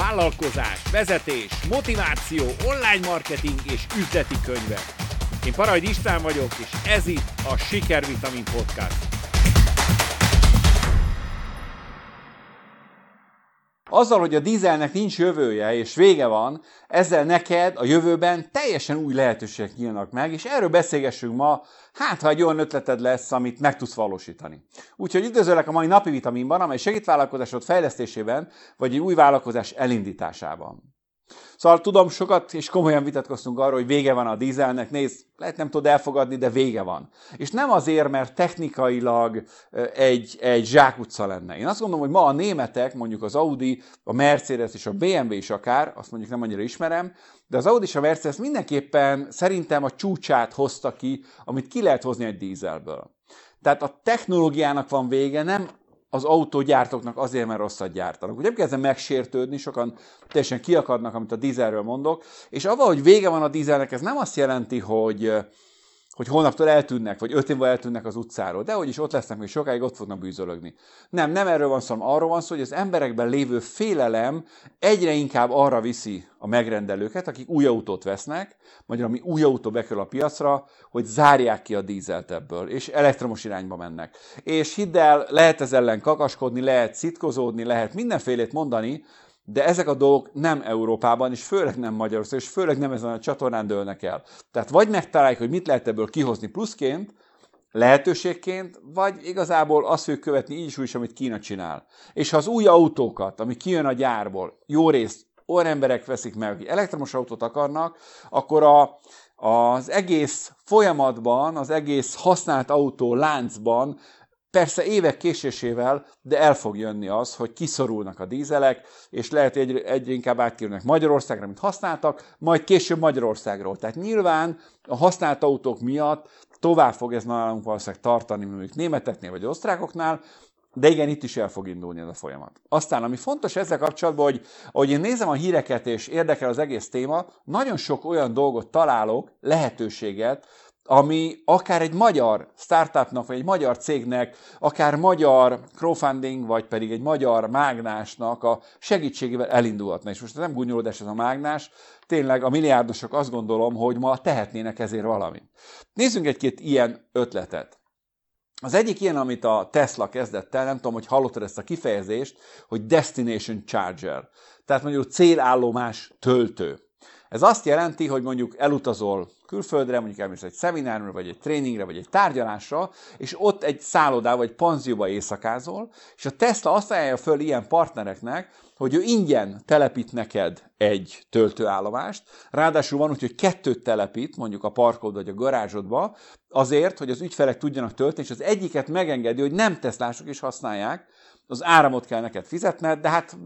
vállalkozás, vezetés, motiváció, online marketing és üzleti könyvek. Én Parajd István vagyok, és ez itt a Sikervitamin Podcast. Azzal, hogy a dízelnek nincs jövője és vége van, ezzel neked a jövőben teljesen új lehetőségek nyílnak meg, és erről beszélgessünk ma, hát ha egy olyan ötleted lesz, amit meg tudsz valósítani. Úgyhogy üdvözöllek a mai napi vitaminban, amely segít vállalkozásod fejlesztésében, vagy egy új vállalkozás elindításában. Szóval tudom, sokat és komolyan vitatkoztunk arról, hogy vége van a dízelnek. Nézd, lehet nem tud elfogadni, de vége van. És nem azért, mert technikailag egy, egy zsákutca lenne. Én azt gondolom, hogy ma a németek, mondjuk az Audi, a Mercedes és a BMW is akár, azt mondjuk nem annyira ismerem, de az Audi és a Mercedes mindenképpen szerintem a csúcsát hozta ki, amit ki lehet hozni egy dízelből. Tehát a technológiának van vége, nem az autógyártóknak azért, mert rosszat gyártanak. Ugye nem kezdem megsértődni, sokan teljesen kiakadnak, amit a dízelről mondok, és avval, hogy vége van a dízelnek, ez nem azt jelenti, hogy hogy holnaptól eltűnnek, vagy öt évvel eltűnnek az utcáról, de hogy is ott lesznek, még sokáig ott fognak bűzölögni. Nem, nem erről van szó, hanem arról van szó, hogy az emberekben lévő félelem egyre inkább arra viszi a megrendelőket, akik új autót vesznek, vagy ami új autó bekerül a piacra, hogy zárják ki a dízelt ebből, és elektromos irányba mennek. És hidd el, lehet ez ellen kakaskodni, lehet szitkozódni, lehet mindenfélét mondani, de ezek a dolgok nem Európában, és főleg nem Magyarországon, és főleg nem ezen a csatornán dőlnek el. Tehát vagy megtaláljuk, hogy mit lehet ebből kihozni pluszként, lehetőségként, vagy igazából azt fogjuk követni így is úgy is, amit Kína csinál. És ha az új autókat, ami kijön a gyárból, jó részt olyan emberek veszik meg, akik elektromos autót akarnak, akkor a, az egész folyamatban, az egész használt autó láncban Persze évek késésével, de el fog jönni az, hogy kiszorulnak a dízelek, és lehet, egyre, egyre inkább átkerülnek Magyarországra, mint használtak, majd később Magyarországról. Tehát nyilván a használt autók miatt tovább fog ez nálunk valószínűleg tartani, mondjuk németeknél vagy osztrákoknál, de igen, itt is el fog indulni ez a folyamat. Aztán, ami fontos ezzel kapcsolatban, hogy ahogy én nézem a híreket és érdekel az egész téma, nagyon sok olyan dolgot találok, lehetőséget, ami akár egy magyar startupnak, vagy egy magyar cégnek, akár magyar crowdfunding, vagy pedig egy magyar mágnásnak a segítségével elindulhatna. És most nem gúnyolódás ez a mágnás, tényleg a milliárdosok azt gondolom, hogy ma tehetnének ezért valamit. Nézzünk egy-két ilyen ötletet. Az egyik ilyen, amit a Tesla kezdett el, nem tudom, hogy hallottad ezt a kifejezést, hogy Destination Charger. Tehát mondjuk célállomás töltő. Ez azt jelenti, hogy mondjuk elutazol külföldre, mondjuk elmész egy szeminárra, vagy egy tréningre, vagy egy tárgyalásra, és ott egy szállodá vagy panzióba éjszakázol, és a Tesla azt ajánlja föl ilyen partnereknek, hogy ő ingyen telepít neked egy töltőállomást, ráadásul van úgy, hogy kettőt telepít, mondjuk a parkod vagy a garázsodba, azért, hogy az ügyfelek tudjanak tölteni, és az egyiket megengedi, hogy nem Teslások is használják, az áramot kell neked fizetned, de hát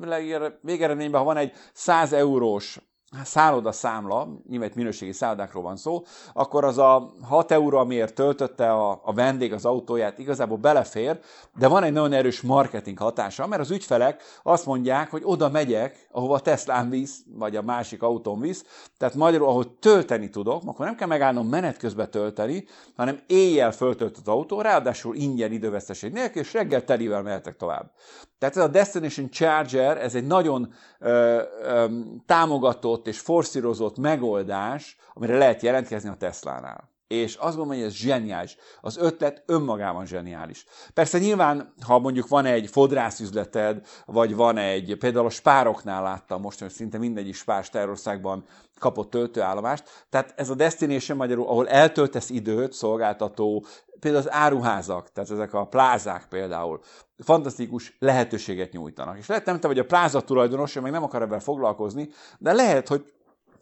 végeredményben, ha van egy 100 eurós szálloda számla, nyilván minőségi szállodákról van szó, akkor az a 6 euró, amiért töltötte a, a vendég az autóját, igazából belefér, de van egy nagyon erős marketing hatása, mert az ügyfelek azt mondják, hogy oda megyek, ahova a Teslán visz, vagy a másik autón visz, tehát magyarul, ahol tölteni tudok, akkor nem kell megállnom menet közben tölteni, hanem éjjel föltölt az autó, ráadásul ingyen időveszteség nélkül, és reggel telivel mehetek tovább. Tehát ez a Destination Charger, ez egy nagyon ö, ö, támogatott és forszírozott megoldás, amire lehet jelentkezni a Tesla-nál. És azt gondolom, hogy ez zseniális. Az ötlet önmagában zseniális. Persze nyilván, ha mondjuk van egy fodrászüzleted, vagy van egy, például a spároknál láttam most, hogy szinte mindegyik spár Terországban kapott töltőállomást. Tehát ez a destination magyarul, ahol eltöltesz időt, szolgáltató, például az áruházak, tehát ezek a plázák például, fantasztikus lehetőséget nyújtanak. És lehet nem te vagy a pláza tulajdonos, meg nem akar ebben foglalkozni, de lehet, hogy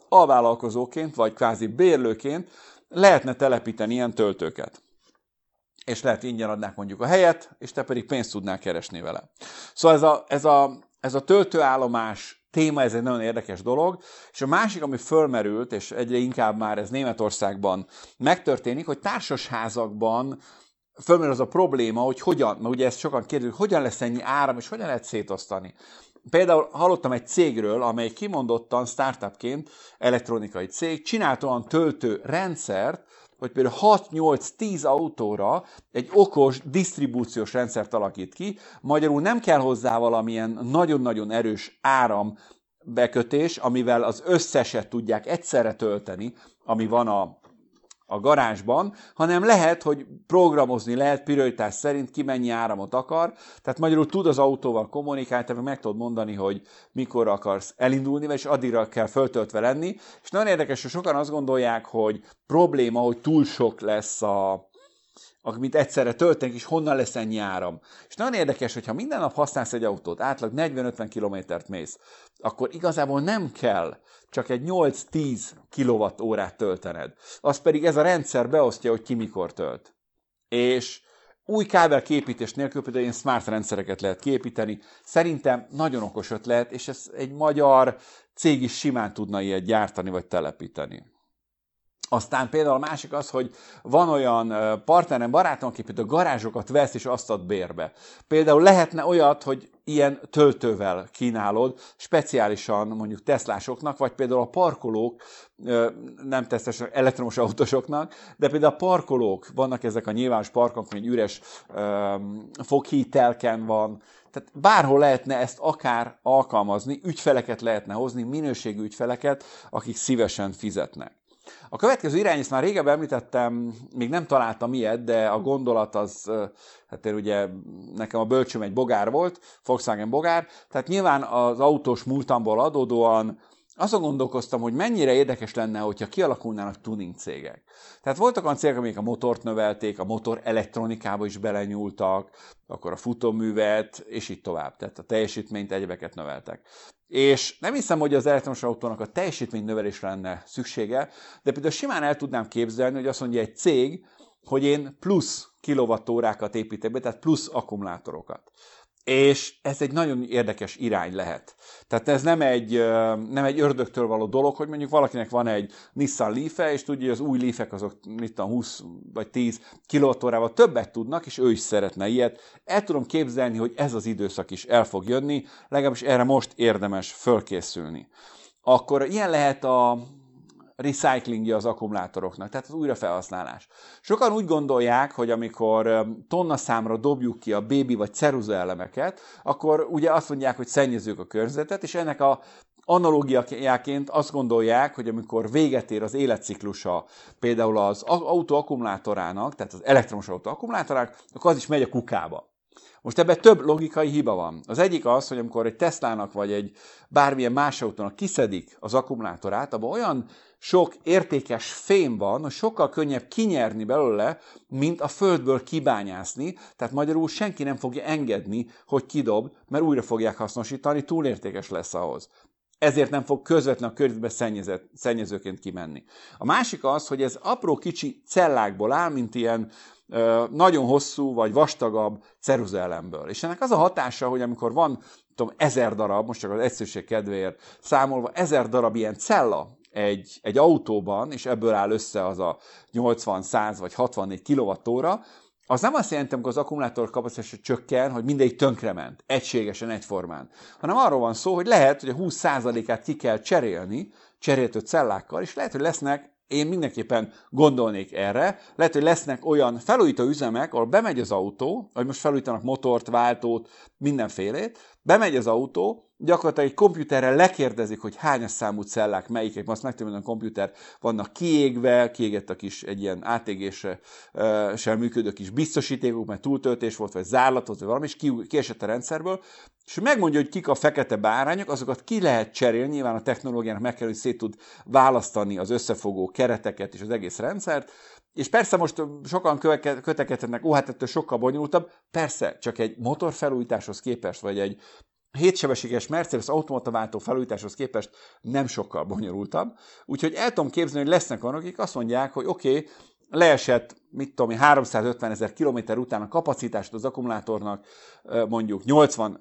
alvállalkozóként, vagy kvázi bérlőként lehetne telepíteni ilyen töltőket. És lehet ingyen adnák mondjuk a helyet, és te pedig pénzt tudnál keresni vele. Szóval ez a, ez a, ez a töltőállomás téma, ez egy nagyon érdekes dolog. És a másik, ami fölmerült, és egyre inkább már ez Németországban megtörténik, hogy társasházakban fölmerül az a probléma, hogy hogyan, mert ugye ezt sokan kérdezik, hogyan lesz ennyi áram, és hogyan lehet szétosztani. Például hallottam egy cégről, amely kimondottan startupként, elektronikai cég, csinált olyan töltő rendszert, hogy például 6-8-10 autóra egy okos disztribúciós rendszert alakít ki, magyarul nem kell hozzá valamilyen nagyon-nagyon erős áram bekötés, amivel az összeset tudják egyszerre tölteni, ami van a, a garázsban, hanem lehet, hogy programozni lehet prioritás szerint, ki mennyi áramot akar, tehát magyarul tud az autóval kommunikálni, tehát meg tudod mondani, hogy mikor akarsz elindulni, és addigra kell föltöltve lenni, és nagyon érdekes, hogy sokan azt gondolják, hogy probléma, hogy túl sok lesz a, amit egyszerre töltenek, és honnan lesz ennyi áram. És nagyon érdekes, hogyha minden nap használsz egy autót, átlag 40-50 kilométert mész, akkor igazából nem kell csak egy 8-10 kWh töltened. Az pedig ez a rendszer beosztja, hogy ki mikor tölt. És új kábel képítés nélkül például ilyen smart rendszereket lehet képíteni. Szerintem nagyon okos ötlet, és ez egy magyar cég is simán tudna ilyet gyártani vagy telepíteni. Aztán például a másik az, hogy van olyan partnerem, barátom, aki például garázsokat vesz és azt ad bérbe. Például lehetne olyat, hogy ilyen töltővel kínálod, speciálisan mondjuk Teslásoknak, vagy például a parkolók, nem tesztes elektromos autósoknak, de például a parkolók, vannak ezek a nyilvános parkok, hogy üres foghítelken van, tehát bárhol lehetne ezt akár alkalmazni, ügyfeleket lehetne hozni, minőségű ügyfeleket, akik szívesen fizetnek. A következő irány, ezt már régebben említettem, még nem találtam ilyet, de a gondolat az, hát én ugye nekem a bölcsöm egy bogár volt, Volkswagen bogár, tehát nyilván az autós múltamból adódóan azon gondolkoztam, hogy mennyire érdekes lenne, hogyha kialakulnának tuning cégek. Tehát voltak olyan cégek, amik a motort növelték, a motor elektronikába is belenyúltak, akkor a futóművet, és így tovább. Tehát a teljesítményt, egyebeket növeltek. És nem hiszem, hogy az elektromos autónak a teljesítmény növelésre lenne szüksége, de például simán el tudnám képzelni, hogy azt mondja egy cég, hogy én plusz kilovattórákat építek be, tehát plusz akkumulátorokat. És ez egy nagyon érdekes irány lehet. Tehát ez nem egy, nem egy ördögtől való dolog, hogy mondjuk valakinek van egy Nissan leaf és tudja, hogy az új leaf azok mit a 20 vagy 10 kilovattórával többet tudnak, és ő is szeretne ilyet. El tudom képzelni, hogy ez az időszak is el fog jönni, legalábbis erre most érdemes fölkészülni. Akkor ilyen lehet a recyclingja az akkumulátoroknak, tehát az újrafelhasználás. Sokan úgy gondolják, hogy amikor tonna számra dobjuk ki a bébi vagy ceruza elemeket, akkor ugye azt mondják, hogy szennyezők a környezetet, és ennek a analógiaként azt gondolják, hogy amikor véget ér az életciklusa például az autó akkumulátorának, tehát az elektromos autó akkumulátorának, akkor az is megy a kukába. Most ebben több logikai hiba van. Az egyik az, hogy amikor egy Teslának vagy egy bármilyen más autónak kiszedik az akkumulátorát, abban olyan sok értékes fém van, hogy sokkal könnyebb kinyerni belőle, mint a földből kibányászni, tehát magyarul senki nem fogja engedni, hogy kidob, mert újra fogják hasznosítani, túl értékes lesz ahhoz. Ezért nem fog közvetlenül a környezetbe szennyezőként kimenni. A másik az, hogy ez apró kicsi cellákból áll, mint ilyen nagyon hosszú vagy vastagabb ceruzelemből. És ennek az a hatása, hogy amikor van tudom, ezer darab, most csak az egyszerűség kedvéért számolva, ezer darab ilyen cella egy, egy autóban, és ebből áll össze az a 80, 100 vagy 64 kWh, az nem azt jelenti, amikor az akkumulátor kapacitása csökken, hogy mindegyik tönkrement, egységesen, egyformán, hanem arról van szó, hogy lehet, hogy a 20%-át ki kell cserélni, cseréltő cellákkal, és lehet, hogy lesznek én mindenképpen gondolnék erre. Lehet, hogy lesznek olyan felújító üzemek, ahol bemegy az autó, vagy most felújítanak motort, váltót, mindenfélét, bemegy az autó, gyakorlatilag egy komputerrel lekérdezik, hogy hányas számú cellák melyikek, azt hogy a komputer vannak kiégve, kiégett a kis egy ilyen uh, sem működő kis biztosítékok, mert túltöltés volt, vagy zárlatot, vagy valami, és ki, kiesett a rendszerből, és megmondja, hogy kik a fekete bárányok, azokat ki lehet cserélni, nyilván a technológiának meg kell, hogy szét tud választani az összefogó kereteket és az egész rendszert, és persze most sokan kötekedhetnek, ó, hát ettől sokkal bonyolultabb, persze, csak egy motorfelújításhoz képest, vagy egy hétsebességes Mercedes automataváltó felújításhoz képest nem sokkal bonyolultabb. Úgyhogy el tudom képzelni, hogy lesznek olyanok, akik azt mondják, hogy oké, okay, leesett, mit tudom 350 ezer kilométer után a kapacitást az akkumulátornak mondjuk 80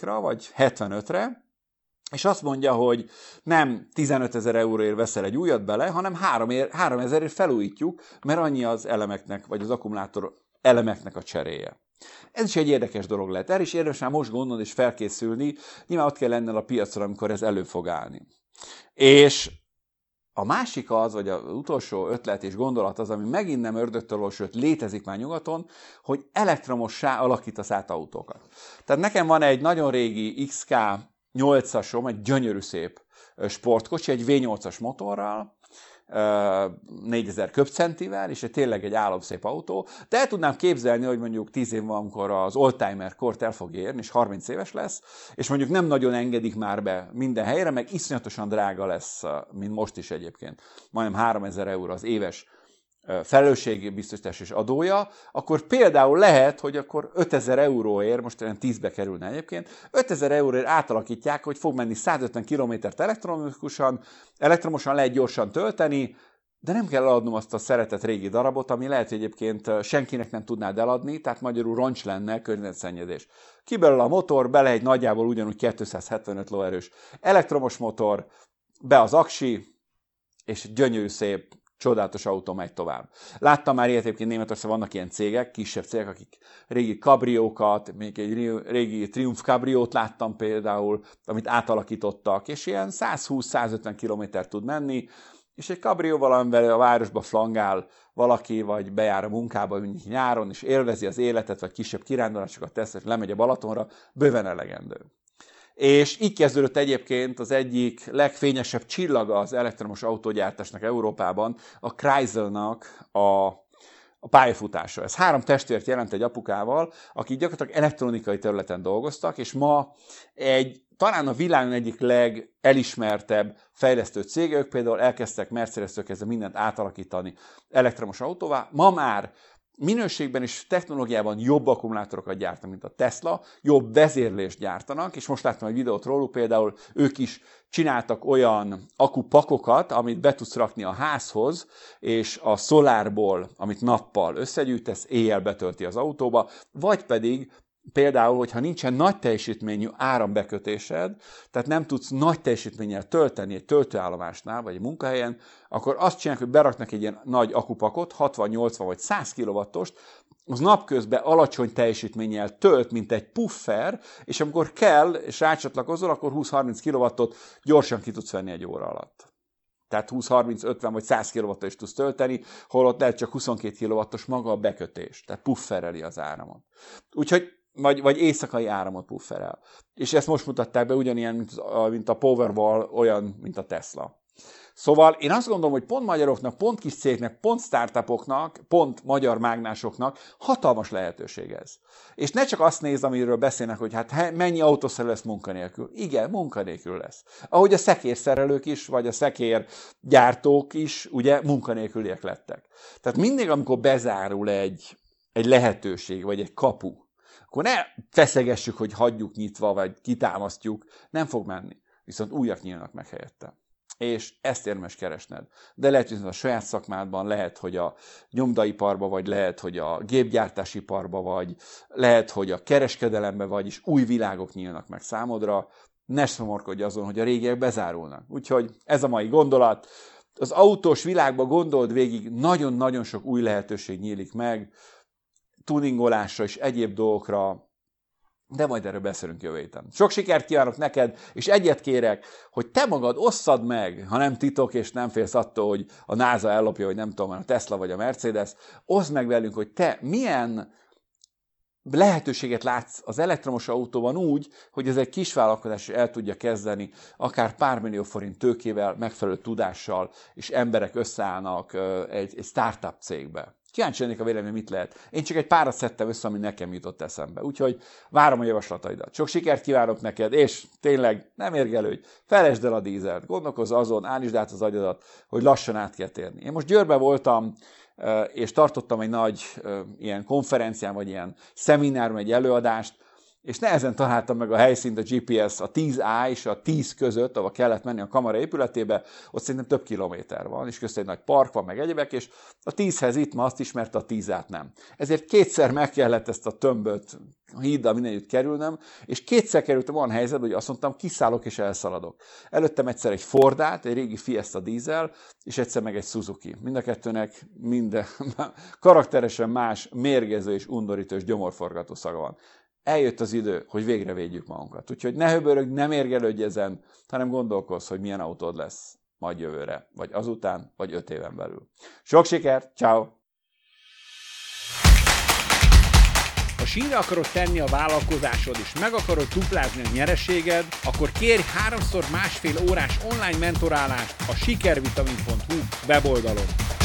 ra vagy 75-re, és azt mondja, hogy nem 15 ezer euróért veszel egy újat bele, hanem 3 ezerért felújítjuk, mert annyi az elemeknek, vagy az akkumulátor elemeknek a cseréje. Ez is egy érdekes dolog lehet. Erre is érdemes már most gondolni és felkészülni. Nyilván ott kell lennel a piacra, amikor ez elő fog állni. És a másik az, vagy az utolsó ötlet és gondolat az, ami megint nem ördögtől sőt létezik már nyugaton, hogy elektromossá alakítasz át autókat. Tehát nekem van egy nagyon régi XK 8-asom, egy gyönyörű szép sportkocsi, egy V8-as motorral, 4000 köbcentivel, és egy tényleg egy álomszép autó, de el tudnám képzelni, hogy mondjuk 10 év van, amikor az oldtimer kort el fog érni, és 30 éves lesz, és mondjuk nem nagyon engedik már be minden helyre, meg iszonyatosan drága lesz, mint most is egyébként. Majdnem 3000 euró az éves felelősségi biztosítás és adója, akkor például lehet, hogy akkor 5000 euróért, most olyan 10-be kerülne egyébként, 5000 euróért átalakítják, hogy fog menni 150 kilométert elektronikusan, elektromosan lehet gyorsan tölteni, de nem kell eladnom azt a szeretett régi darabot, ami lehet, hogy egyébként senkinek nem tudnád eladni, tehát magyarul roncs lenne környezetszennyezés. Kibelül a motor, bele egy nagyjából ugyanúgy 275 lóerős elektromos motor, be az aksi, és gyönyörű szép csodálatos autó megy tovább. Láttam már ilyet, egyébként Németországban vannak ilyen cégek, kisebb cégek, akik régi kabriókat, még egy régi Triumph kabriót láttam például, amit átalakítottak, és ilyen 120-150 km tud menni, és egy kabrióval, amivel a városba flangál valaki, vagy bejár a munkába nyáron, és élvezi az életet, vagy kisebb kirándulásokat tesz, és lemegy a Balatonra, bőven elegendő. És így kezdődött egyébként az egyik legfényesebb csillaga az elektromos autógyártásnak Európában, a Chryslernak a, a pályafutása. Ez három testvért jelent egy apukával, akik gyakorlatilag elektronikai területen dolgoztak, és ma egy talán a világon egyik legelismertebb fejlesztő cégek, például elkezdtek Mercedes-től kezdve mindent átalakítani elektromos autóvá. Ma már minőségben és technológiában jobb akkumulátorokat gyártanak, mint a Tesla, jobb vezérlést gyártanak, és most láttam egy videót róluk, például ők is csináltak olyan akupakokat, amit be tudsz rakni a házhoz, és a szolárból, amit nappal összegyűjtesz, éjjel betölti az autóba, vagy pedig Például, hogyha nincsen nagy teljesítményű árambekötésed, tehát nem tudsz nagy teljesítménnyel tölteni egy töltőállomásnál, vagy egy munkahelyen, akkor azt csinálják, hogy beraknak egy ilyen nagy akupakot, 60, 80 vagy 100 kW-ost, az napközben alacsony teljesítménnyel tölt, mint egy puffer, és amikor kell, és rácsatlakozol, akkor 20-30 kW-ot gyorsan ki tudsz venni egy óra alatt. Tehát 20, 30, 50 vagy 100 kw is tudsz tölteni, holott lehet csak 22 kW-os maga a bekötés, tehát puffereli az áramot. Úgyhogy vagy, vagy éjszakai áramot pufferel. És ezt most mutatták be ugyanilyen, mint, a, mint a Powerwall, olyan, mint a Tesla. Szóval én azt gondolom, hogy pont magyaroknak, pont kis cégnek, pont startupoknak, pont magyar mágnásoknak hatalmas lehetőség ez. És ne csak azt nézd, amiről beszélnek, hogy hát mennyi autószerelő lesz munkanélkül. Igen, munkanélkül lesz. Ahogy a szekérszerelők is, vagy a szekérgyártók is, ugye, munkanélküliek lettek. Tehát mindig, amikor bezárul egy, egy lehetőség, vagy egy kapu, akkor ne feszegessük, hogy hagyjuk nyitva, vagy kitámasztjuk, nem fog menni. Viszont újak nyílnak meg helyette. És ezt érdemes keresned. De lehet, hogy a saját szakmádban, lehet, hogy a nyomdaiparba, vagy lehet, hogy a gépgyártásiparba, vagy lehet, hogy a kereskedelembe vagy, és új világok nyílnak meg számodra. Ne szomorkodj azon, hogy a régiek bezárulnak. Úgyhogy ez a mai gondolat. Az autós világba gondold végig, nagyon-nagyon sok új lehetőség nyílik meg tuningolásra és egyéb dolgokra, de majd erről beszélünk jövő héten. Sok sikert kívánok neked, és egyet kérek, hogy te magad osszad meg, ha nem titok, és nem félsz attól, hogy a NASA ellopja, vagy nem tudom, a Tesla vagy a Mercedes, oszd meg velünk, hogy te milyen lehetőséget látsz az elektromos autóban úgy, hogy ez egy kis vállalkozás el tudja kezdeni, akár pár millió forint tőkével, megfelelő tudással, és emberek összeállnak egy, egy startup cégbe. Kíváncsi lennék a vélemény, mit lehet. Én csak egy párat szedtem össze, ami nekem jutott eszembe. Úgyhogy várom a javaslataidat. Sok sikert kívánok neked, és tényleg nem érgelődj, felesd el a dízelt, gondolkozz azon, állítsd át az agyadat, hogy lassan át kell térni. Én most Győrbe voltam, és tartottam egy nagy ilyen konferencián, vagy ilyen szemináron egy előadást, és nehezen találtam meg a helyszínt a GPS a 10A és a 10 között, ahol kellett menni a kamera épületébe, ott szerintem több kilométer van, és között egy nagy park van, meg egyebek, és a 10-hez itt ma azt ismerte, a 10 át nem. Ezért kétszer meg kellett ezt a tömböt híddal mindenütt kerülnem, és kétszer kerültem olyan helyzetbe, hogy azt mondtam, kiszállok és elszaladok. Előttem egyszer egy Fordát, egy régi Fiesta dízel, és egyszer meg egy Suzuki. Mind a kettőnek minden karakteresen más, mérgező és undorító és gyomorforgató szaga van eljött az idő, hogy végre védjük magunkat. Úgyhogy ne höbörög, nem érgelődj ezen, hanem gondolkozz, hogy milyen autód lesz majd jövőre, vagy azután, vagy öt éven belül. Sok sikert, ciao. sínre akarod tenni a vállalkozásod és meg akarod duplázni a nyereséged, akkor kérj háromszor másfél órás online mentorálást a sikervitamin.hu weboldalon.